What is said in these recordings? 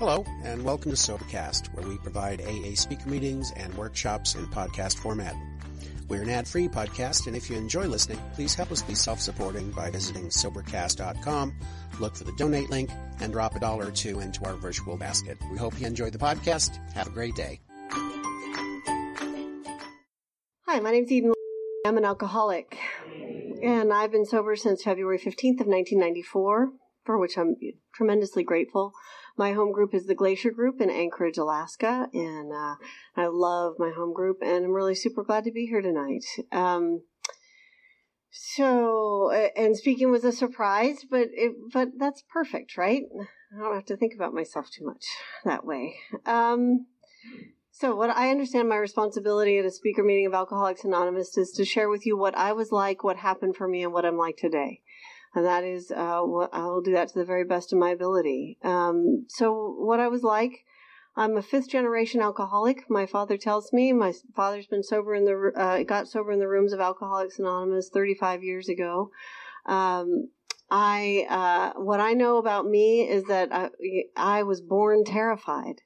Hello, and welcome to Sobercast, where we provide AA speaker meetings and workshops in podcast format. We're an ad-free podcast, and if you enjoy listening, please help us be self-supporting by visiting Sobercast.com, look for the donate link, and drop a dollar or two into our virtual basket. We hope you enjoy the podcast. Have a great day. Hi, my name's Eden. I'm an alcoholic, and I've been sober since February 15th of 1994, for which I'm tremendously grateful. My home group is the Glacier Group in Anchorage, Alaska, and uh, I love my home group, and I'm really super glad to be here tonight. Um, so, and speaking was a surprise, but it, but that's perfect, right? I don't have to think about myself too much that way. Um, so, what I understand my responsibility at a speaker meeting of Alcoholics Anonymous is to share with you what I was like, what happened for me, and what I'm like today and that is uh, what I will do that to the very best of my ability. Um, so, what I was like, I'm a fifth generation alcoholic. My father tells me my father's been sober in the uh, got sober in the rooms of Alcoholics Anonymous 35 years ago. Um, I uh, what I know about me is that I, I was born terrified.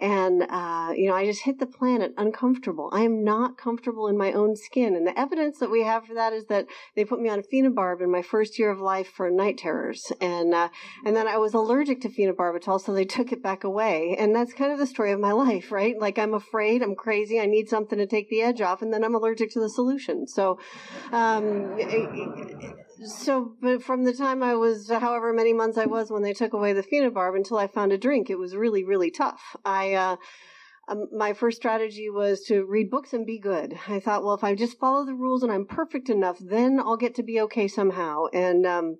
And, uh, you know, I just hit the planet uncomfortable. I am not comfortable in my own skin. And the evidence that we have for that is that they put me on phenobarb in my first year of life for night terrors. And, uh, and then I was allergic to phenobarbital, so they took it back away. And that's kind of the story of my life, right? Like I'm afraid, I'm crazy, I need something to take the edge off, and then I'm allergic to the solution. So, um, so, but from the time I was, however many months I was when they took away the phenobarb until I found a drink, it was really, really tough. I, uh, um, my first strategy was to read books and be good. I thought, well, if I just follow the rules and I'm perfect enough, then I'll get to be okay somehow. And, um,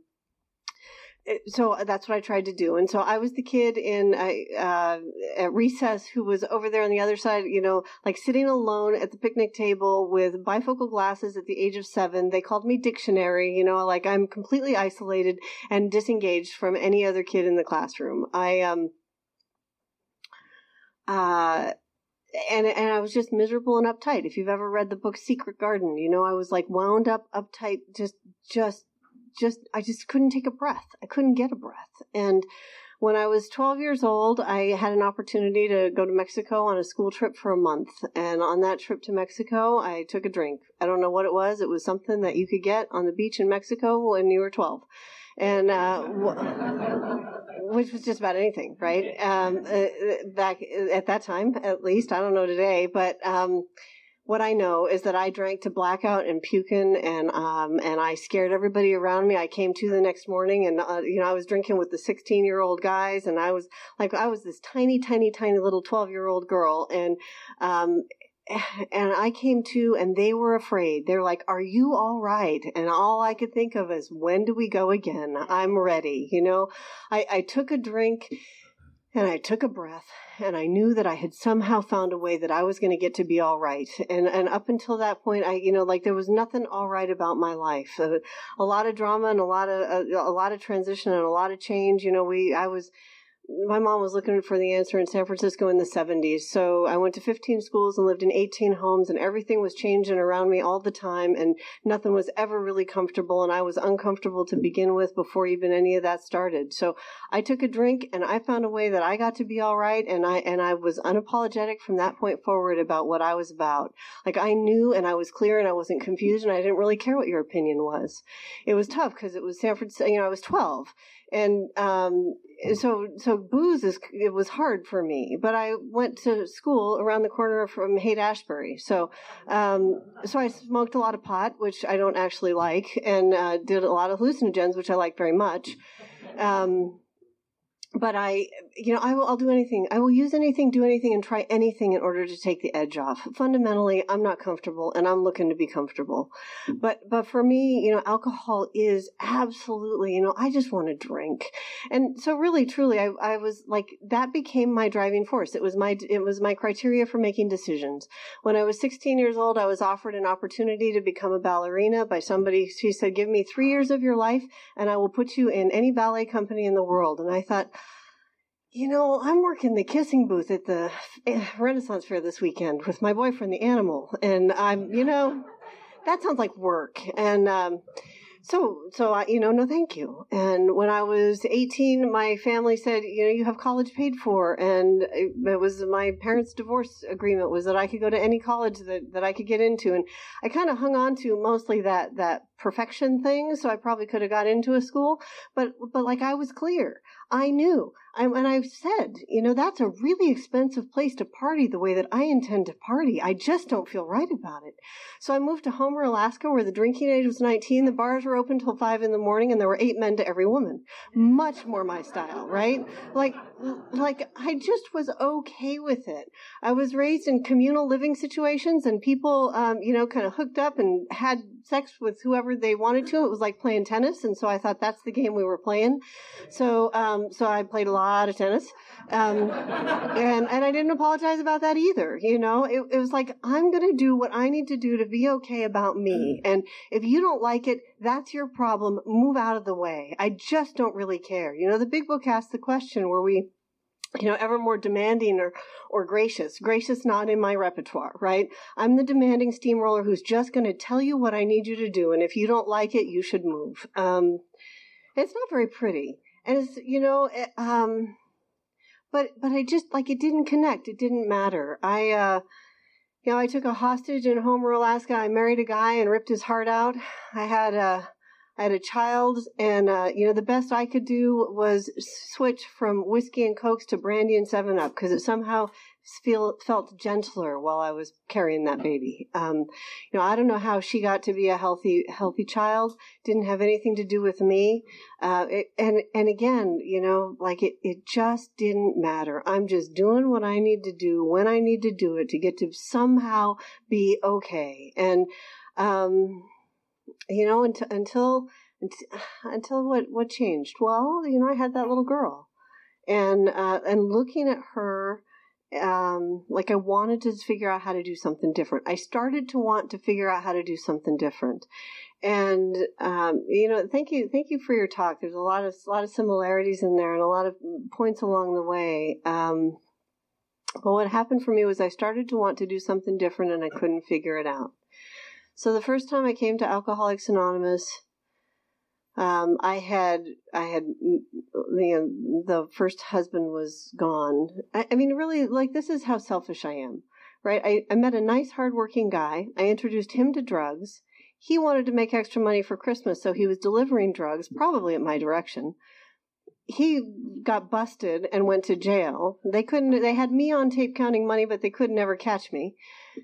so that's what I tried to do. And so I was the kid in uh, at recess who was over there on the other side, you know, like sitting alone at the picnic table with bifocal glasses at the age of seven. They called me dictionary, you know, like I'm completely isolated and disengaged from any other kid in the classroom. I um uh and and I was just miserable and uptight. If you've ever read the book Secret Garden, you know I was like wound up, uptight, just just just I just couldn't take a breath. I couldn't get a breath. And when I was 12 years old, I had an opportunity to go to Mexico on a school trip for a month. And on that trip to Mexico, I took a drink. I don't know what it was. It was something that you could get on the beach in Mexico when you were 12. And, uh, which was just about anything, right? Um, uh, back at that time, at least. I don't know today, but, um, what I know is that I drank to blackout and puking, and um, and I scared everybody around me. I came to the next morning, and uh, you know I was drinking with the sixteen year old guys, and I was like I was this tiny, tiny, tiny little twelve year old girl, and um, and I came to, and they were afraid. They're like, "Are you all right?" And all I could think of is, "When do we go again? I'm ready." You know, I, I took a drink and I took a breath and I knew that I had somehow found a way that I was going to get to be all right. And, and up until that point, I, you know, like there was nothing all right about my life. A, a lot of drama and a lot of, a, a lot of transition and a lot of change. You know, we, I was, my mom was looking for the answer in San Francisco in the 70s. So I went to 15 schools and lived in 18 homes, and everything was changing around me all the time, and nothing was ever really comfortable. And I was uncomfortable to begin with before even any of that started. So I took a drink, and I found a way that I got to be all right, and I and I was unapologetic from that point forward about what I was about. Like I knew, and I was clear, and I wasn't confused, and I didn't really care what your opinion was. It was tough because it was San Francisco. You know, I was 12 and um, so so booze is it was hard for me but i went to school around the corner from haight ashbury. So um, so i smoked a lot of pot which i don't actually like and uh, did a lot of hallucinogens which i like very much. Um, but I, you know, I will, I'll do anything. I will use anything, do anything, and try anything in order to take the edge off. Fundamentally, I'm not comfortable and I'm looking to be comfortable. But, but for me, you know, alcohol is absolutely, you know, I just want to drink. And so really, truly, I, I was like, that became my driving force. It was my, it was my criteria for making decisions. When I was 16 years old, I was offered an opportunity to become a ballerina by somebody. She said, give me three years of your life and I will put you in any ballet company in the world. And I thought, you know, I'm working the kissing booth at the Renaissance Fair this weekend with my boyfriend, the animal, and I'm, you know, that sounds like work. And um, so so I, you know no thank you and when i was 18 my family said you know you have college paid for and it, it, was my parents divorce agreement was that i could go to any college that, that i could get into and i kind of hung on to mostly that that perfection thing so i probably could have got into a school but but like i was clear I knew. I, and I've said, you know, that's a really expensive place to party the way that I intend to party. I just don't feel right about it. So I moved to Homer, Alaska, where the drinking age was 19. The bars were open till 5 in the morning, and there were eight men to every woman. Much more my style, right? Like, like I just was okay with it. I was raised in communal living situations, and people, um, you know, kind of hooked up and had sex with whoever they wanted to. It was like playing tennis, and so I thought that's the game we were playing. So, um, so I played a lot of tennis, um, and and I didn't apologize about that either. You know, it, it was like I'm going to do what I need to do to be okay about me, and if you don't like it, that's your problem. Move out of the way. I just don't really care. You know, the big book asks the question where we you know, ever more demanding or, or gracious. Gracious not in my repertoire, right? I'm the demanding steamroller who's just going to tell you what I need you to do, and if you don't like it, you should move. Um, it's not very pretty, and it's you know, it, eh, um, but but I just like it didn't connect. It didn't matter. I. Uh, you know, I took a hostage in Homer, Alaska. I married a guy and ripped his heart out. I had a I had a child, and uh, you know the best I could do was switch from whiskey and cokes to brandy and Seven Up because it somehow feel felt gentler while I was carrying that baby. Um, you know, I don't know how she got to be a healthy healthy child. Didn't have anything to do with me. Uh, it, and and again, you know, like it it just didn't matter. I'm just doing what I need to do when I need to do it to get to somehow be okay. And um, you know, until until until what what changed? Well, you know, I had that little girl, and uh, and looking at her, um, like I wanted to figure out how to do something different. I started to want to figure out how to do something different, and um, you know, thank you, thank you for your talk. There's a lot of a lot of similarities in there, and a lot of points along the way. Um, but what happened for me was I started to want to do something different, and I couldn't figure it out. So the first time I came to Alcoholics Anonymous, um, I had I had you know, the first husband was gone. I, I, mean, really, like this is how selfish I am, right? I, I met a nice, hardworking guy. I introduced him to drugs. He wanted to make extra money for Christmas, so he was delivering drugs, probably at my direction he got busted and went to jail. They couldn't, they had me on tape counting money, but they could never catch me.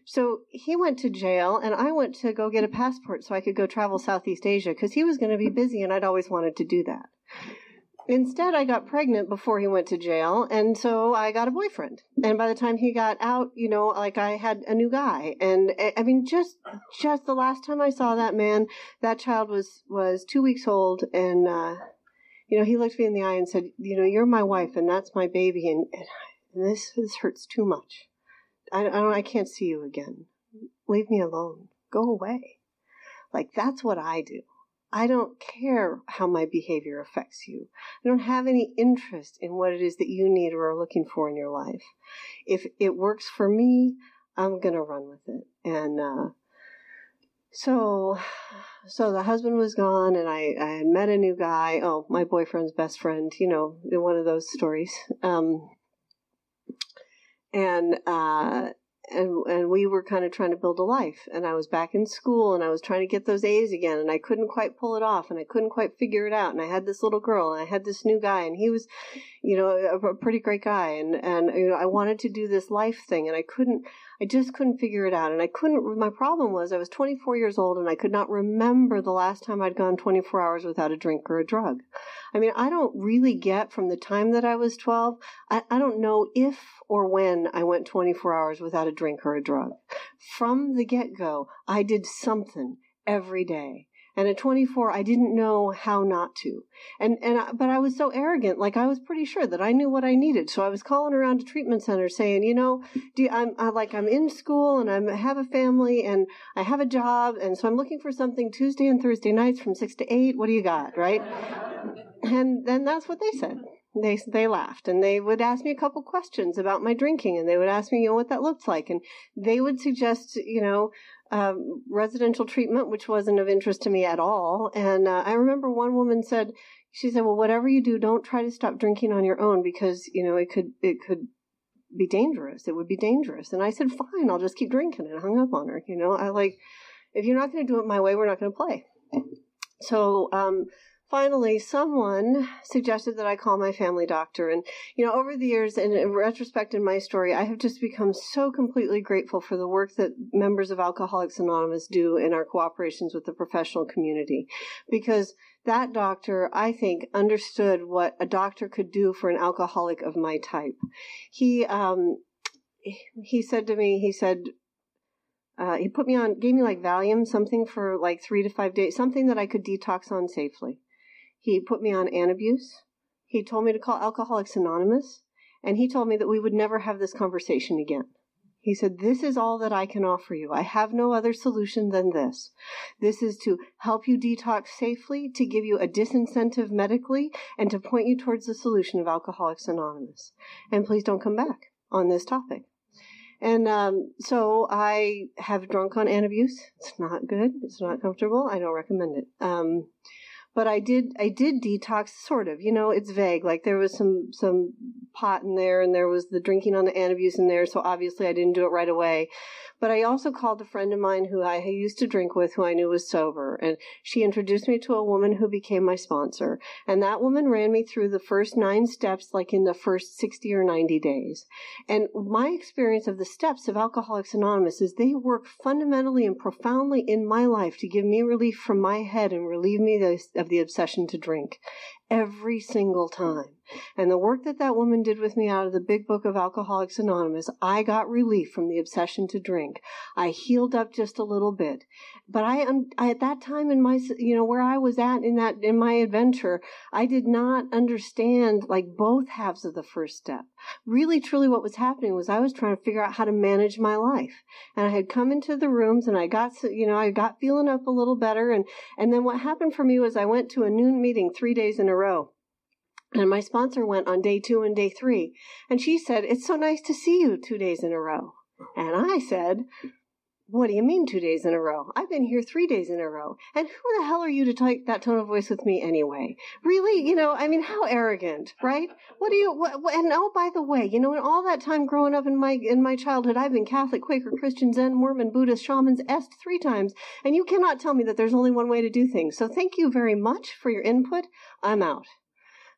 So he went to jail and I went to go get a passport so I could go travel Southeast Asia because he was going to be busy and I'd always wanted to do that. Instead, I got pregnant before he went to jail, and so I got a boyfriend. And by the time he got out, you know, like I had a new guy. And I mean, just just the last time I saw that man, that child was was two weeks old, and uh, you know, he looked me in the eye and said, "You know, you're my wife, and that's my baby, and, and this this hurts too much. I, I don't, I can't see you again. Leave me alone. Go away." Like that's what I do. I don't care how my behavior affects you. I don't have any interest in what it is that you need or are looking for in your life. If it works for me, I'm gonna run with it. And uh, so, so the husband was gone, and I, I had met a new guy. Oh, my boyfriend's best friend. You know, one of those stories. Um, and uh, and and we were kind of trying to build a life and i was back in school and i was trying to get those a's again and i couldn't quite pull it off and i couldn't quite figure it out and i had this little girl and i had this new guy and he was you know a, a pretty great guy and and you know i wanted to do this life thing and i couldn't I just couldn't figure it out. And I couldn't, my problem was I was 24 years old and I could not remember the last time I'd gone 24 hours without a drink or a drug. I mean, I don't really get from the time that I was 12, I, I don't know if or when I went 24 hours without a drink or a drug. From the get go, I did something every day. And at 24, I didn't know how not to. And, and, I, but I was so arrogant. Like I was pretty sure that I knew what I needed. So I was calling around to treatment centers saying, you know, do you, I'm I, like, I'm in school and I'm, I have a family and I have a job. And so I'm looking for something Tuesday and Thursday nights from six to eight. What do you got? Right. And then that's what they said they they laughed and they would ask me a couple questions about my drinking and they would ask me you know what that looked like and they would suggest you know um, residential treatment, which wasn't of interest to me at all. And uh, I remember one woman said, she said, "Well, whatever you do, don't try to stop drinking on your own because you know it could it could be dangerous. It would be dangerous." And I said, "Fine, I'll just keep drinking." And hung up on her. You know, I like if you're not going to do it my way, we're not going to play. So um, finally, someone suggested that I call my family doctor. And, you know, over the years, and in retrospect in my story, I have just become so completely grateful for the work that members of Alcoholics Anonymous do in our cooperations with the professional community. Because that doctor, I think, understood what a doctor could do for an alcoholic of my type. He, um, he said to me, he said, uh, he put me on, gave me like Valium, something for like three to five days, something that I could detox on safely. He put me on Antabuse. He told me to call Alcoholics Anonymous, and he told me that we would never have this conversation again. He said, This is all that I can offer you. I have no other solution than this. This is to help you detox safely, to give you a disincentive medically, and to point you towards the solution of Alcoholics Anonymous. And please don't come back on this topic. And um, so I have drunk on Antabuse. It's not good. It's not comfortable. I don't recommend it. Um, but I did I did detox sort of. You know, it's vague. Like there was some some pot in there, and there was the drinking on the Antabuse in there. So obviously I didn't do it right away. But I also called a friend of mine who I used to drink with, who I knew was sober, and she introduced me to a woman who became my sponsor. And that woman ran me through the first nine steps, like in the first 60 or 90 days. And my experience of the steps of Alcoholics Anonymous is they work fundamentally and profoundly in my life to give me relief from my head and relieve me of the obsession to drink every single time. And the work that that woman did with me out of the big book of Alcoholics Anonymous, I got relief from the obsession to drink. I healed up just a little bit. But I, I at that time in my, you know, where I was at in that, in my adventure, I did not understand like both halves of the first step. Really, truly what was happening was I was trying to figure out how to manage my life. And I had come into the rooms and I got, you know, I got feeling up a little better. And, and then what happened for me was I went to a noon meeting three days in a row. And my sponsor went on day two and day three. And she said, It's so nice to see you two days in a row. And I said, What do you mean two days in a row? I've been here three days in a row. And who the hell are you to take that tone of voice with me anyway? Really? You know, I mean, how arrogant, right? What do you, what, what, and oh, by the way, you know, in all that time growing up in my, in my childhood, I've been Catholic, Quaker, Christian, Zen, Mormon, Buddhist, shamans, est three times. And you cannot tell me that there's only one way to do things. So thank you very much for your input. I'm out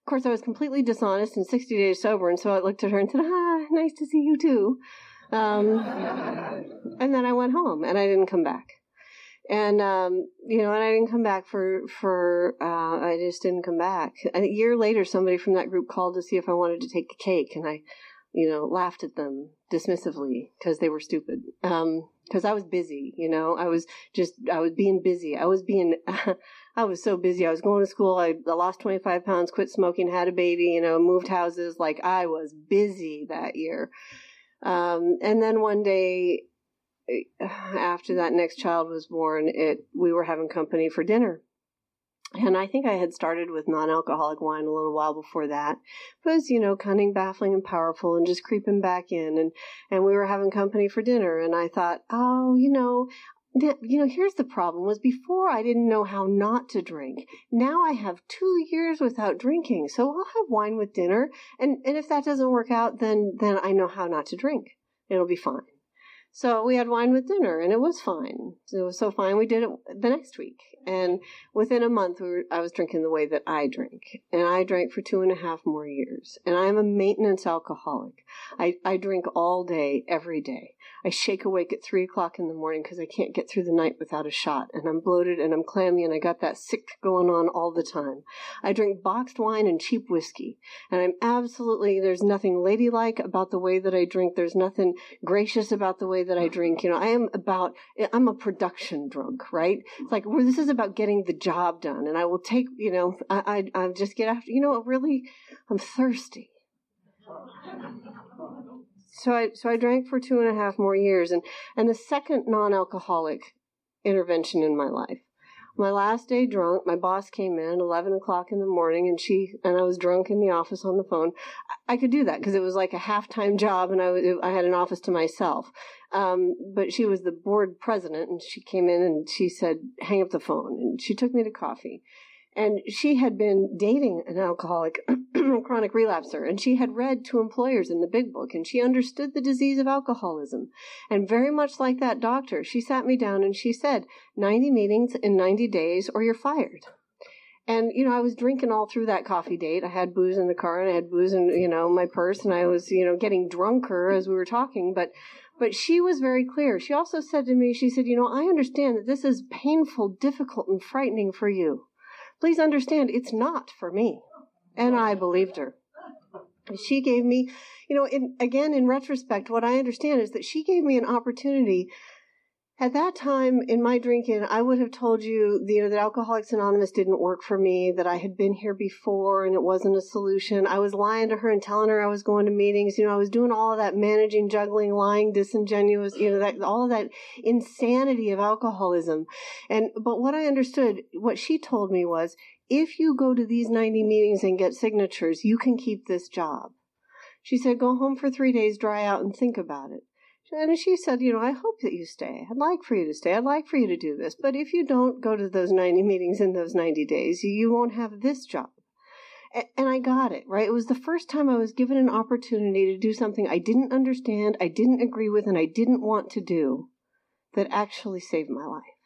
Of course, I was completely dishonest and 60 days sober, and so I looked at her and said, "Ah, nice to see you too." Um, and then I went home, and I didn't come back. And um, you know, and I didn't come back for for uh, I just didn't come back. And a year later, somebody from that group called to see if I wanted to take the cake, and I, you know, laughed at them dismissively because they were stupid. Um, because I was busy, you know, I was just I was being busy. I was being I was so busy. I was going to school. I, I lost 25 pounds, quit smoking, had a baby, you know, moved houses. Like I was busy that year. Um, and then one day after that next child was born, it, we were having company for dinner. And I think I had started with non alcoholic wine a little while before that. It was, you know, cunning, baffling, and powerful and just creeping back in. And, and we were having company for dinner. And I thought, oh, you know, you know, here's the problem was before I didn't know how not to drink. Now I have two years without drinking. So I'll have wine with dinner. And, and if that doesn't work out, then, then I know how not to drink. It'll be fine. So we had wine with dinner and it was fine. It was so fine we did it the next week. And within a month, we were, I was drinking the way that I drink. And I drank for two and a half more years. And I am a maintenance alcoholic. I, I drink all day, every day. I shake awake at three o'clock in the morning because I can't get through the night without a shot. And I'm bloated and I'm clammy and I got that sick going on all the time. I drink boxed wine and cheap whiskey. And I'm absolutely, there's nothing ladylike about the way that I drink. There's nothing gracious about the way that I drink. You know, I am about, I'm a production drunk, right? It's like, well, this is about getting the job done. And I will take, you know, I, I, I just get after, you know, really, I'm thirsty so I so I drank for two and a half more years, and and the second non-alcoholic intervention in my life my last day drunk. My boss came in eleven o'clock in the morning, and she and I was drunk in the office on the phone. I could do that because it was like a half time job, and I I had an office to myself. Um, but she was the board president, and she came in and she said, "Hang up the phone," and she took me to coffee. And she had been dating an alcoholic, chronic relapser, and she had read to employers in the big book, and she understood the disease of alcoholism. And very much like that doctor, she sat me down and she said, 90 meetings in 90 days or you're fired. And, you know, I was drinking all through that coffee date. I had booze in the car and I had booze in, you know, my purse and I was, you know, getting drunker as we were talking. But, but she was very clear. She also said to me, she said, you know, I understand that this is painful, difficult, and frightening for you. Please understand, it's not for me. And I believed her. She gave me, you know, in, again, in retrospect, what I understand is that she gave me an opportunity at that time in my drinking, I would have told you, you know, that Alcoholics Anonymous didn't work for me, that I had been here before and it wasn't a solution. I was lying to her and telling her I was going to meetings. You know, I was doing all of that managing, juggling, lying, disingenuous, you know, that, all of that insanity of alcoholism. And, but what I understood, what she told me was, if you go to these 90 meetings and get signatures, you can keep this job. She said, go home for three days, dry out, and think about it. And she said, You know, I hope that you stay. I'd like for you to stay. I'd like for you to do this. But if you don't go to those 90 meetings in those 90 days, you won't have this job. And I got it, right? It was the first time I was given an opportunity to do something I didn't understand, I didn't agree with, and I didn't want to do that actually saved my life.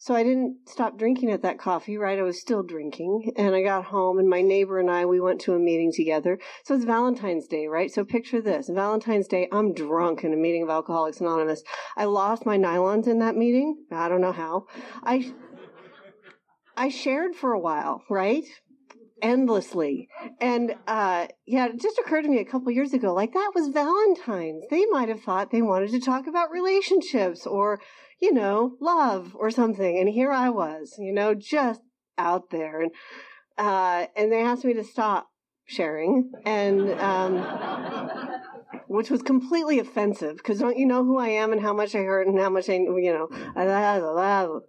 So I didn't stop drinking at that coffee, right? I was still drinking. And I got home and my neighbor and I, we went to a meeting together. So it's Valentine's Day, right? So picture this. Valentine's Day, I'm drunk in a meeting of Alcoholics Anonymous. I lost my nylons in that meeting. I don't know how. I, I shared for a while, right? endlessly. And uh, yeah, it just occurred to me a couple years ago, like that was Valentine's. They might have thought they wanted to talk about relationships or you know, love or something. And here I was, you know, just out there. And, uh, and they asked me to stop sharing and, um, which was completely offensive because don't you know who I am and how much I hurt and how much I, you know,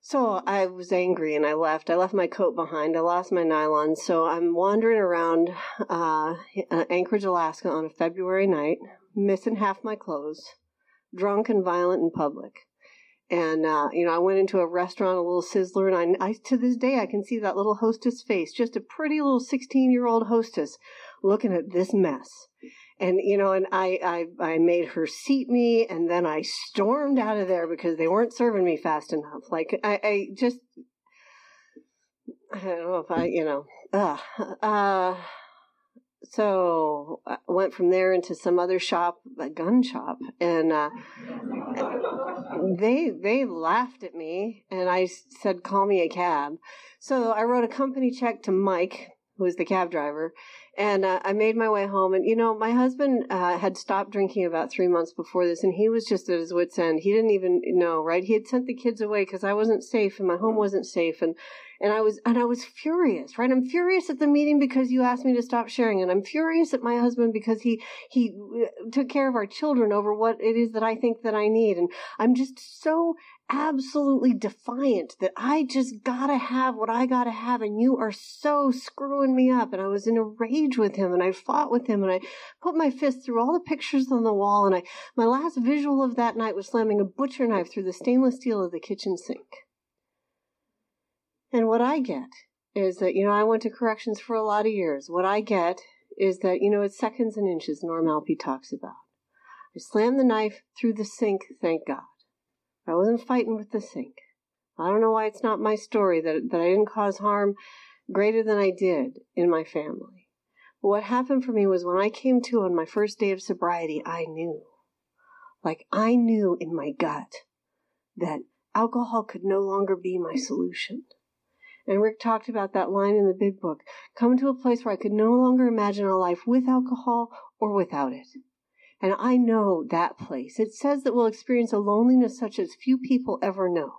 so I was angry and I left. I left my coat behind. I lost my nylon. So I'm wandering around uh, Anchorage, Alaska on a February night, missing half my clothes drunk and violent in public. And, uh, you know, I went into a restaurant, a little sizzler, and I, I, to this day, I can see that little hostess face, just a pretty little 16 year old hostess looking at this mess. And, you know, and I, I, I made her seat me, and then I stormed out of there because they weren't serving me fast enough. Like, I, I just, I don't know if I, you know, uh, uh, so I went from there into some other shop, a gun shop, and uh, they they laughed at me, and I said, "Call me a cab." So I wrote a company check to Mike, who was the cab driver, and uh, I made my way home. And you know, my husband uh, had stopped drinking about three months before this, and he was just at his wits' end. He didn't even know, right? He had sent the kids away because I wasn't safe, and my home wasn't safe, and and I was and I was furious, right? I'm furious at the meeting because you asked me to stop sharing, and I'm furious at my husband because he he uh, took care of our children over what it is that I think that I need, and I'm just so absolutely defiant that I just gotta have what I gotta have, and you are so screwing me up. And I was in a rage with him, and I fought with him, and I put my fist through all the pictures on the wall, and I my last visual of that night was slamming a butcher knife through the stainless steel of the kitchen sink. And what I get is that, you know, I went to corrections for a lot of years. What I get is that, you know, it's seconds and inches Norm Alpe talks about. I slammed the knife through the sink, thank God. I wasn't fighting with the sink. I don't know why it's not my story that, that I didn't cause harm greater than I did in my family. But what happened for me was when I came to on my first day of sobriety, I knew. Like I knew in my gut that alcohol could no longer be my solution. And Rick talked about that line in the big book come to a place where I could no longer imagine a life with alcohol or without it. And I know that place. It says that we'll experience a loneliness such as few people ever know.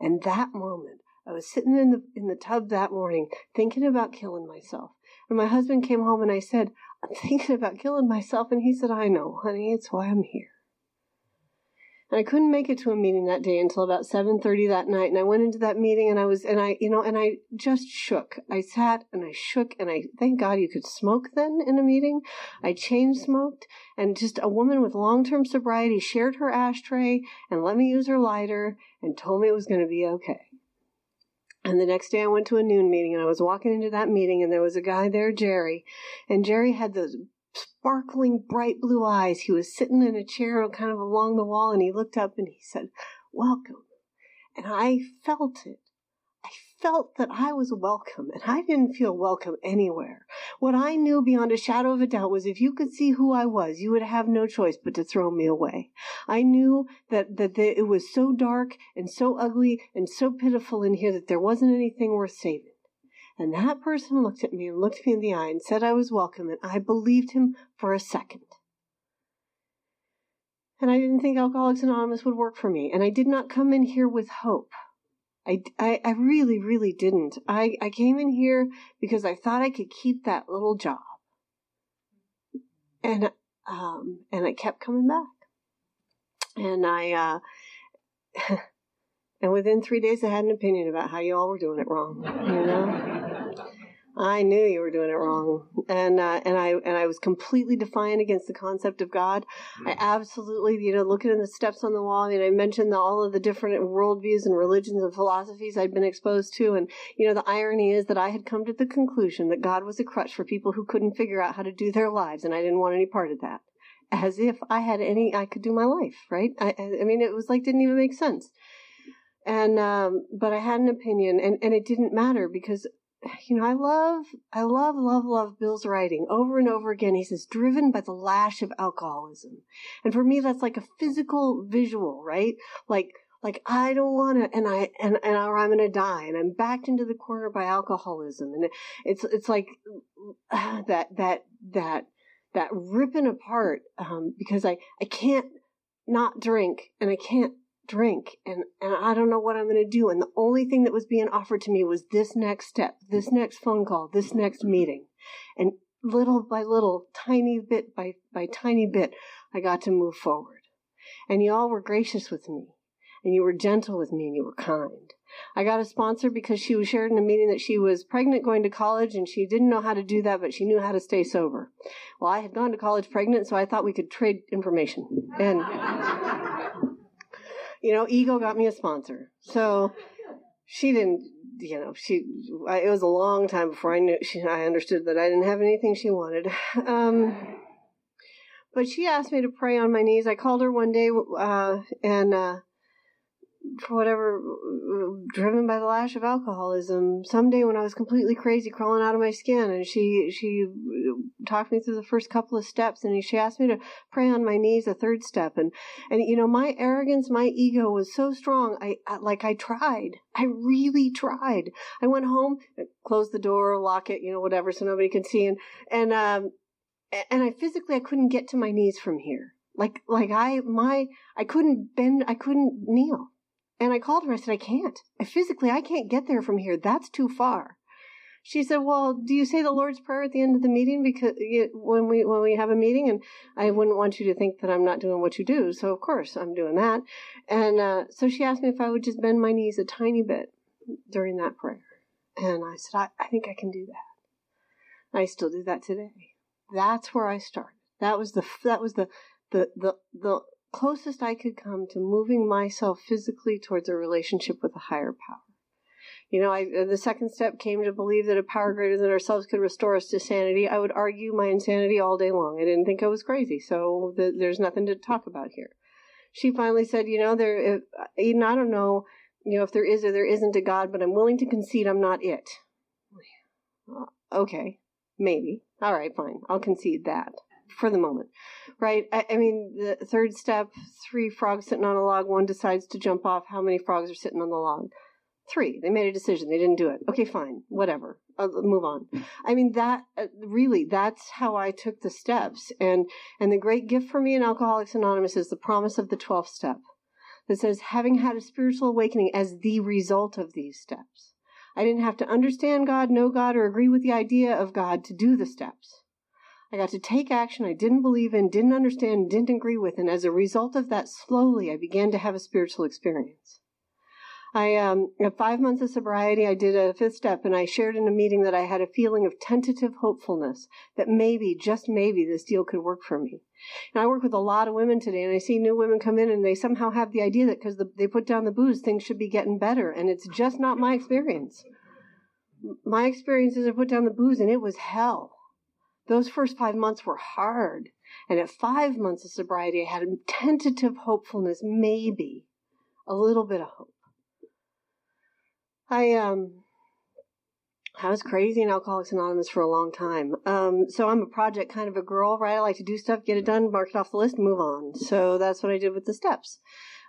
And that moment, I was sitting in the in the tub that morning thinking about killing myself. And my husband came home and I said, I'm thinking about killing myself. And he said, I know, honey, it's why I'm here. And I couldn't make it to a meeting that day until about 7:30 that night and I went into that meeting and I was and I you know and I just shook. I sat and I shook and I thank God you could smoke then in a meeting. I chain smoked and just a woman with long-term sobriety shared her ashtray and let me use her lighter and told me it was going to be okay. And the next day I went to a noon meeting and I was walking into that meeting and there was a guy there, Jerry, and Jerry had those sparkling bright blue eyes. He was sitting in a chair kind of along the wall and he looked up and he said, Welcome. And I felt it. I felt that I was welcome and I didn't feel welcome anywhere. What I knew beyond a shadow of a doubt was if you could see who I was, you would have no choice but to throw me away. I knew that, that the, it was so dark and so ugly and so pitiful in here that there wasn't anything worth saving. And that person looked at me and looked me in the eye and said I was welcome, and I believed him for a second. And I didn't think Alcoholics Anonymous would work for me, and I did not come in here with hope. I, I, I really, really didn't. I, I came in here because I thought I could keep that little job. And, um, and I kept coming back. And I, uh, and within three days I had an opinion about how you all were doing it wrong, you know? I knew you were doing it wrong, and uh, and I and I was completely defiant against the concept of God. I absolutely, you know, looking at the steps on the wall. I mean, I mentioned the, all of the different worldviews and religions and philosophies I'd been exposed to, and you know, the irony is that I had come to the conclusion that God was a crutch for people who couldn't figure out how to do their lives, and I didn't want any part of that. As if I had any, I could do my life, right? I, I mean, it was like didn't even make sense and um, but I had an opinion, and and it didn't matter because you know, I love, I love, love, love Bill's writing over and over again. He says, driven by the lash of alcoholism. And for me, that's like a physical visual, right? Like, like I don't want to, and I, and, and or I'm going to die and I'm backed into the corner by alcoholism. And it's, it's like that, that, that, that ripping apart, um, because I, I can't not drink and I can't drink and, and I don't know what I'm going to do. And the only thing that was being offered to me was this next step, this next phone call, this next meeting. And little by little, tiny bit by, by tiny bit, I got to move forward. And you all were gracious with me and you were gentle with me and you were kind. I got a sponsor because she was shared in a meeting that she was pregnant going to college and she didn't know how to do that, but she knew how to stay sober. Well, I had gone to college pregnant, so I thought we could trade information. And you know, ego got me a sponsor. So she didn't, you know, she, I, it was a long time before I knew, she, I understood that I didn't have anything she wanted. Um, but she asked me to pray on my knees. I called her one day, uh, and, uh, for whatever, driven by the lash of alcoholism. Someday when I was completely crazy, crawling out of my skin, and she she talked me through the first couple of steps, and she asked me to pray on my knees, a third step, and and you know my arrogance, my ego was so strong. I, I like I tried, I really tried. I went home, closed the door, lock it, you know, whatever, so nobody could see, and and um and I physically I couldn't get to my knees from here. Like like I my I couldn't bend, I couldn't kneel. And I called her. I said, I can't. I physically, I can't get there from here. That's too far. She said, "Well, do you say the Lord's Prayer at the end of the meeting because when we when we have a meeting, and I wouldn't want you to think that I'm not doing what you do. So of course I'm doing that." And uh, so she asked me if I would just bend my knees a tiny bit during that prayer, and I said, I, "I think I can do that." I still do that today. That's where I started. That was the that was the the the the closest I could come to moving myself physically towards a relationship with a higher power. You know, I, the second step came to believe that a power greater than ourselves could restore us to sanity. I would argue my insanity all day long. I didn't think I was crazy, so the, there's nothing to talk about here. She finally said, "You know, there. If, Eden, I don't know, you know, if there is or there isn't a God, but I'm willing to concede I'm not it." Okay, maybe. All right, fine. I'll concede that for the moment, right? I, I, mean, the third step: three frogs sitting on a log. One decides to jump off. How many frogs are sitting on the log? Three. They made a decision. They didn't do it. Okay, fine, whatever. I'll move on. I mean, that uh, really, that's how I took the steps. And and the great gift for me in Alcoholics Anonymous is the promise of the twelfth step that says, having had a spiritual awakening as the result of these steps. I didn't have to understand God, know God, or agree with the idea of God to do the steps. I got to take action I didn't believe in, didn't understand, didn't agree with, and as a result of that, slowly I began to have a spiritual experience. I um, at five months of sobriety, I did a fifth step, and I shared in a meeting that I had a feeling of tentative hopefulness that maybe, just maybe, this deal could work for me. And I work with a lot of women today, and I see new women come in, and they somehow have the idea that because the, they put down the booze, things should be getting better, and it's just not my experience. My experience is I put down the booze, and it was hell. Those first five months were hard. And at five months of sobriety, I had a tentative hopefulness, maybe a little bit of hope. I um I was crazy in Alcoholics Anonymous for a long time. Um, so I'm a project kind of a girl, right? I like to do stuff, get it done, mark it off the list, move on. So that's what I did with the steps.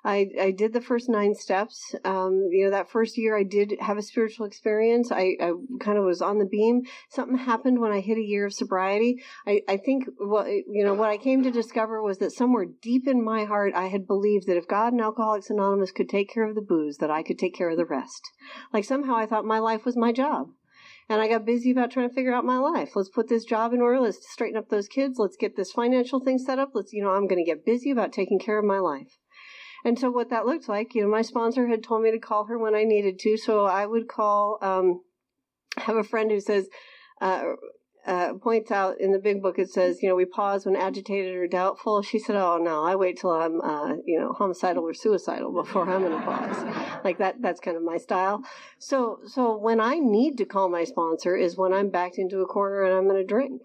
I, I did the first nine steps. Um, you know, that first year I did have a spiritual experience. I, I kind of was on the beam. Something happened when I hit a year of sobriety. I, I think what, you know, what I came to discover was that somewhere deep in my heart, I had believed that if God and Alcoholics Anonymous could take care of the booze, that I could take care of the rest. Like somehow I thought my life was my job. And I got busy about trying to figure out my life. Let's put this job in order. Let's straighten up those kids. Let's get this financial thing set up. Let's, you know, I'm going to get busy about taking care of my life. And so what that looked like, you know, my sponsor had told me to call her when I needed to. So I would call, um, have a friend who says, uh, uh, points out in the big book, it says, you know, we pause when agitated or doubtful. She said, oh no, I wait till I'm, uh, you know, homicidal or suicidal before I'm going to pause. like that, that's kind of my style. So, so when I need to call my sponsor is when I'm backed into a corner and I'm going to drink.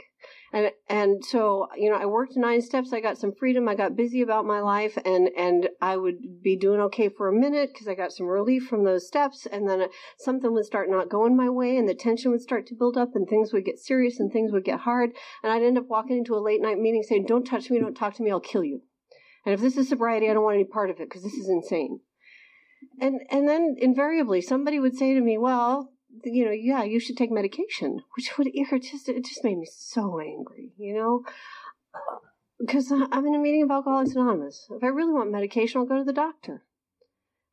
And and so you know, I worked nine steps. I got some freedom. I got busy about my life, and and I would be doing okay for a minute because I got some relief from those steps. And then uh, something would start not going my way, and the tension would start to build up, and things would get serious, and things would get hard. And I'd end up walking into a late night meeting saying, "Don't touch me. Don't talk to me. I'll kill you." And if this is sobriety, I don't want any part of it because this is insane. And and then invariably somebody would say to me, "Well, you know, yeah, you should take medication, which would just it just made me so angry, you know, uh, because I'm in a meeting of Alcoholics Anonymous. If I really want medication, I'll go to the doctor.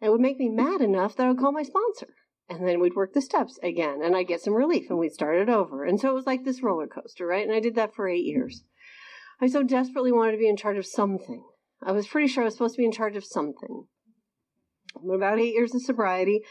It would make me mad enough that I would call my sponsor, and then we'd work the steps again, and I'd get some relief, and we'd start it over. And so it was like this roller coaster, right? And I did that for eight years. I so desperately wanted to be in charge of something. I was pretty sure I was supposed to be in charge of something. About eight years of sobriety,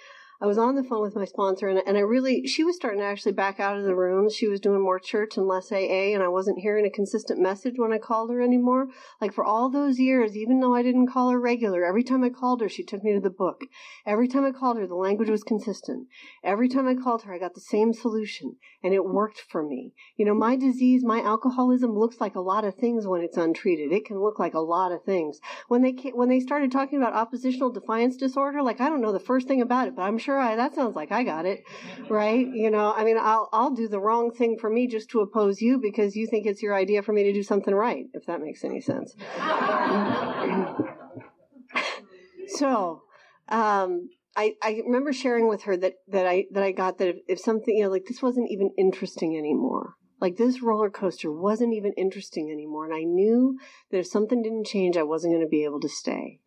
I was on the phone with my sponsor, and, and I really, she was starting to actually back out of the room. She was doing more church and less AA, and I wasn't hearing a consistent message when I called her anymore. Like for all those years, even though I didn't call her regular, every time I called her, she took me to the book. Every time I called her, the language was consistent. Every time I called her, I got the same solution, and it worked for me. You know, my disease, my alcoholism looks like a lot of things when it's untreated. It can look like a lot of things. When they when they started talking about oppositional defiance disorder, like I don't know the first thing about it, but I'm sure sure I, that sounds like I got it, right? You know, I mean, I'll, I'll do the wrong thing for me just to oppose you because you think it's your idea for me to do something right, if that makes any sense. so, um, I, I remember sharing with her that, that I that I got that if, if something you know like this wasn't even interesting anymore like this roller coaster wasn't even interesting anymore and I knew that if something didn't change I wasn't going to be able to stay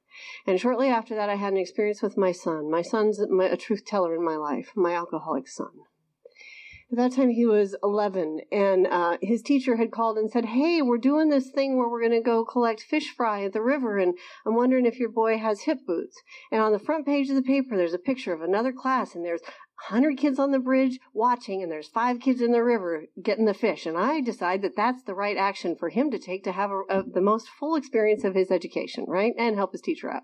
and shortly after that, I had an experience with my son. My son's a truth teller in my life, my alcoholic son. At that time, he was 11, and uh, his teacher had called and said, Hey, we're doing this thing where we're going to go collect fish fry at the river, and I'm wondering if your boy has hip boots. And on the front page of the paper, there's a picture of another class, and there's 100 kids on the bridge watching, and there's five kids in the river getting the fish. And I decide that that's the right action for him to take to have a, a, the most full experience of his education, right? And help his teacher out.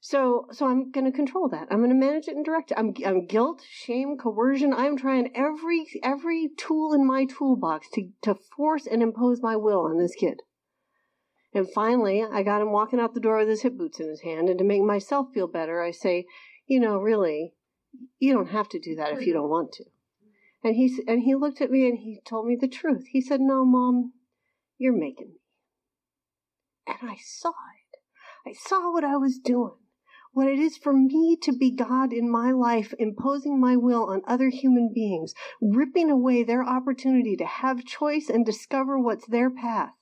So, so I'm going to control that. I'm going to manage it and direct it. I'm, I'm guilt, shame, coercion. I'm trying every, every tool in my toolbox to, to force and impose my will on this kid. And finally, I got him walking out the door with his hip boots in his hand. And to make myself feel better, I say, you know, really, you don't have to do that if you mm-hmm. don't want to. And he, and he looked at me and he told me the truth. He said, no, mom, you're making me. And I saw it. I saw what I was doing what it is for me to be God in my life, imposing my will on other human beings, ripping away their opportunity to have choice and discover what's their path.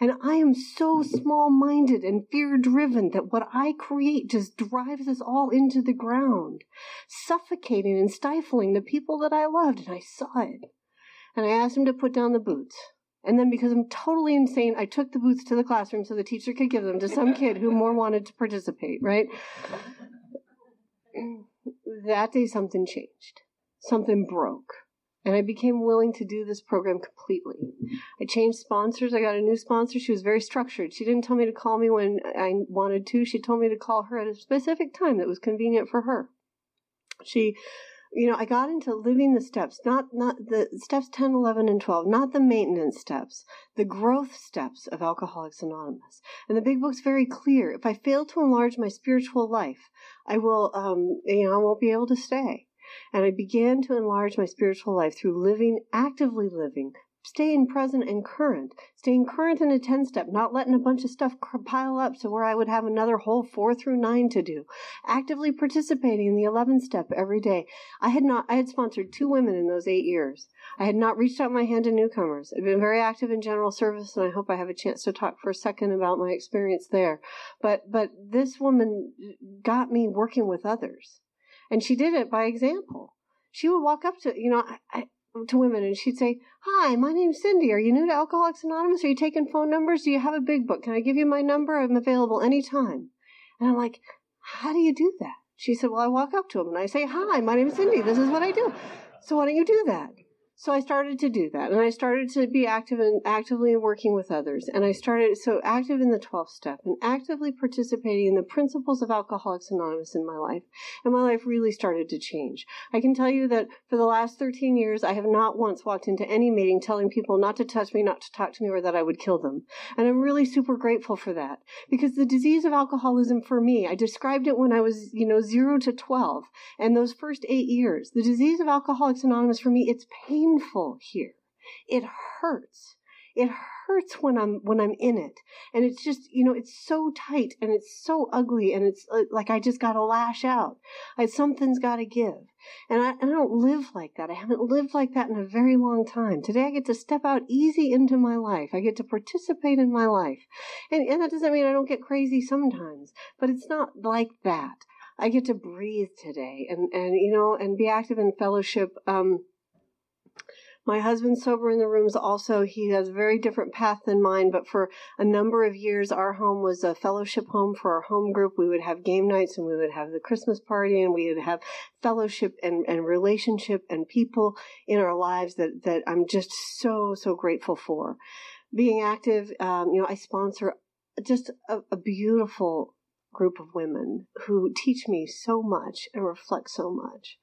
And I am so small minded and fear driven that what I create just drives us all into the ground, suffocating and stifling the people that I loved. And I saw it. And I asked him to put down the boots. And then because I'm totally insane, I took the booths to the classroom so the teacher could give them to some kid who more wanted to participate, right? That day something changed. Something broke. And I became willing to do this program completely. I changed sponsors. I got a new sponsor. She was very structured. She didn't tell me to call me when I wanted to. She told me to call her at a specific time that was convenient for her. She you know, I got into living the steps, not not the steps 10, 11, and 12, not the maintenance steps, the growth steps of Alcoholics Anonymous. And the big book's very clear. If I fail to enlarge my spiritual life, I will, um, you know, I won't be able to stay. And I began to enlarge my spiritual life through living, actively living, staying present and current, staying current in a 10 step, not letting a bunch of stuff pile up to where I would have another whole four through nine to do, actively participating in the 11 step every day. I had not, I had sponsored two women in those eight years. I had not reached out my hand to newcomers. I've been very active in general service and I hope I have a chance to talk for a second about my experience there. But, but this woman got me working with others and she did it by example. She would walk up to, you know, I, I to women and she'd say, Hi, my name's Cindy. Are you new to Alcoholics Anonymous? Are you taking phone numbers? Do you have a big book? Can I give you my number? I'm available anytime. And I'm like, How do you do that? She said, Well, I walk up to them and I say, Hi, my name's Cindy. This is what I do. So why don't you do that? So I started to do that, and I started to be active and actively working with others. And I started so active in the 12th step and actively participating in the principles of Alcoholics Anonymous in my life. And my life really started to change. I can tell you that for the last 13 years, I have not once walked into any meeting telling people not to touch me, not to talk to me, or that I would kill them. And I'm really super grateful for that because the disease of alcoholism for me, I described it when I was, you know, zero to 12, and those first eight years. The disease of Alcoholics Anonymous for me, it's pain painful here. It hurts. It hurts when I'm when I'm in it, and it's just you know it's so tight and it's so ugly and it's uh, like I just got to lash out. I, something's got to give, and I, and I don't live like that. I haven't lived like that in a very long time. Today I get to step out easy into my life. I get to participate in my life, and and that doesn't mean I don't get crazy sometimes, but it's not like that. I get to breathe today, and and you know and be active in fellowship. Um, my husband's sober in the rooms also. He has a very different path than mine, but for a number of years, our home was a fellowship home for our home group. We would have game nights and we would have the Christmas party and we would have fellowship and, and relationship and people in our lives that, that I'm just so, so grateful for. Being active, um, you know, I sponsor just a, a beautiful group of women who teach me so much and reflect so much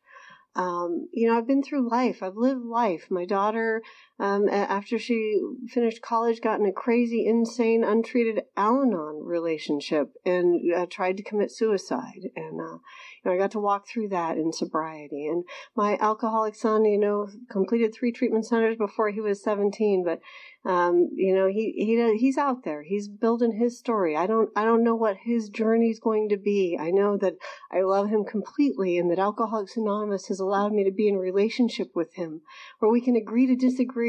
um, you know, I've been through life. I've lived life. My daughter, um, after she finished college, got in a crazy, insane, untreated Al-Anon relationship and uh, tried to commit suicide. And uh, you know, I got to walk through that in sobriety. And my alcoholic son, you know, completed three treatment centers before he was 17, but um, you know, he he he's out there. He's building his story. I don't I don't know what his journey is going to be. I know that I love him completely, and that Alcoholics Anonymous has allowed me to be in relationship with him, where we can agree to disagree.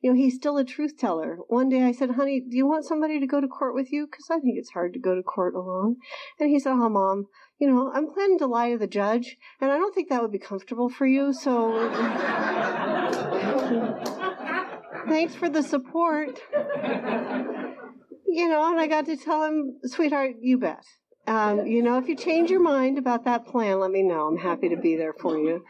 You know, he's still a truth teller. One day I said, "Honey, do you want somebody to go to court with you? Because I think it's hard to go to court alone." And he said, "Oh, mom." You know, I'm planning to lie to the judge, and I don't think that would be comfortable for you, so. thanks for the support. You know, and I got to tell him, sweetheart, you bet. Um, you know, if you change your mind about that plan, let me know. I'm happy to be there for you.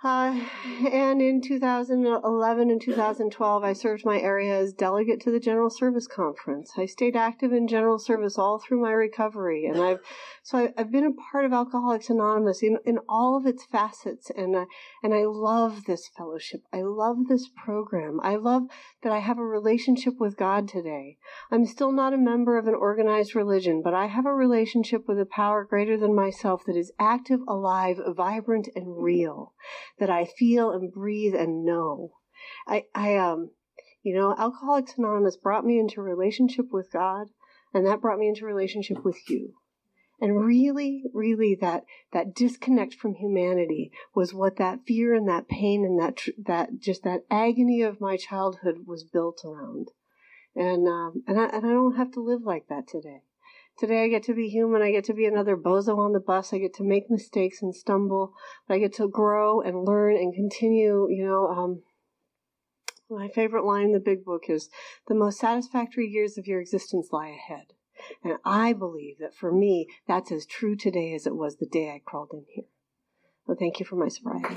Uh, and in 2011 and 2012, I served my area as delegate to the General Service Conference. I stayed active in general service all through my recovery, and I've so I, have been a part of Alcoholics Anonymous in, in all of its facets, and uh, and I love this fellowship. I love this program. I love that I have a relationship with God today. I'm still not a member of an organized religion, but I have a relationship with a power greater than myself that is active, alive, vibrant, and real. That I feel and breathe and know. I I um you know, Alcoholics Anonymous brought me into relationship with God, and that brought me into relationship with you. And really, really that, that disconnect from humanity was what that fear and that pain and that, that, just that agony of my childhood was built around. And, um, and I, and I don't have to live like that today. Today I get to be human. I get to be another bozo on the bus. I get to make mistakes and stumble. But I get to grow and learn and continue, you know, um, My favorite line in the big book is The most satisfactory years of your existence lie ahead. And I believe that for me, that's as true today as it was the day I crawled in here. So thank you for my sobriety.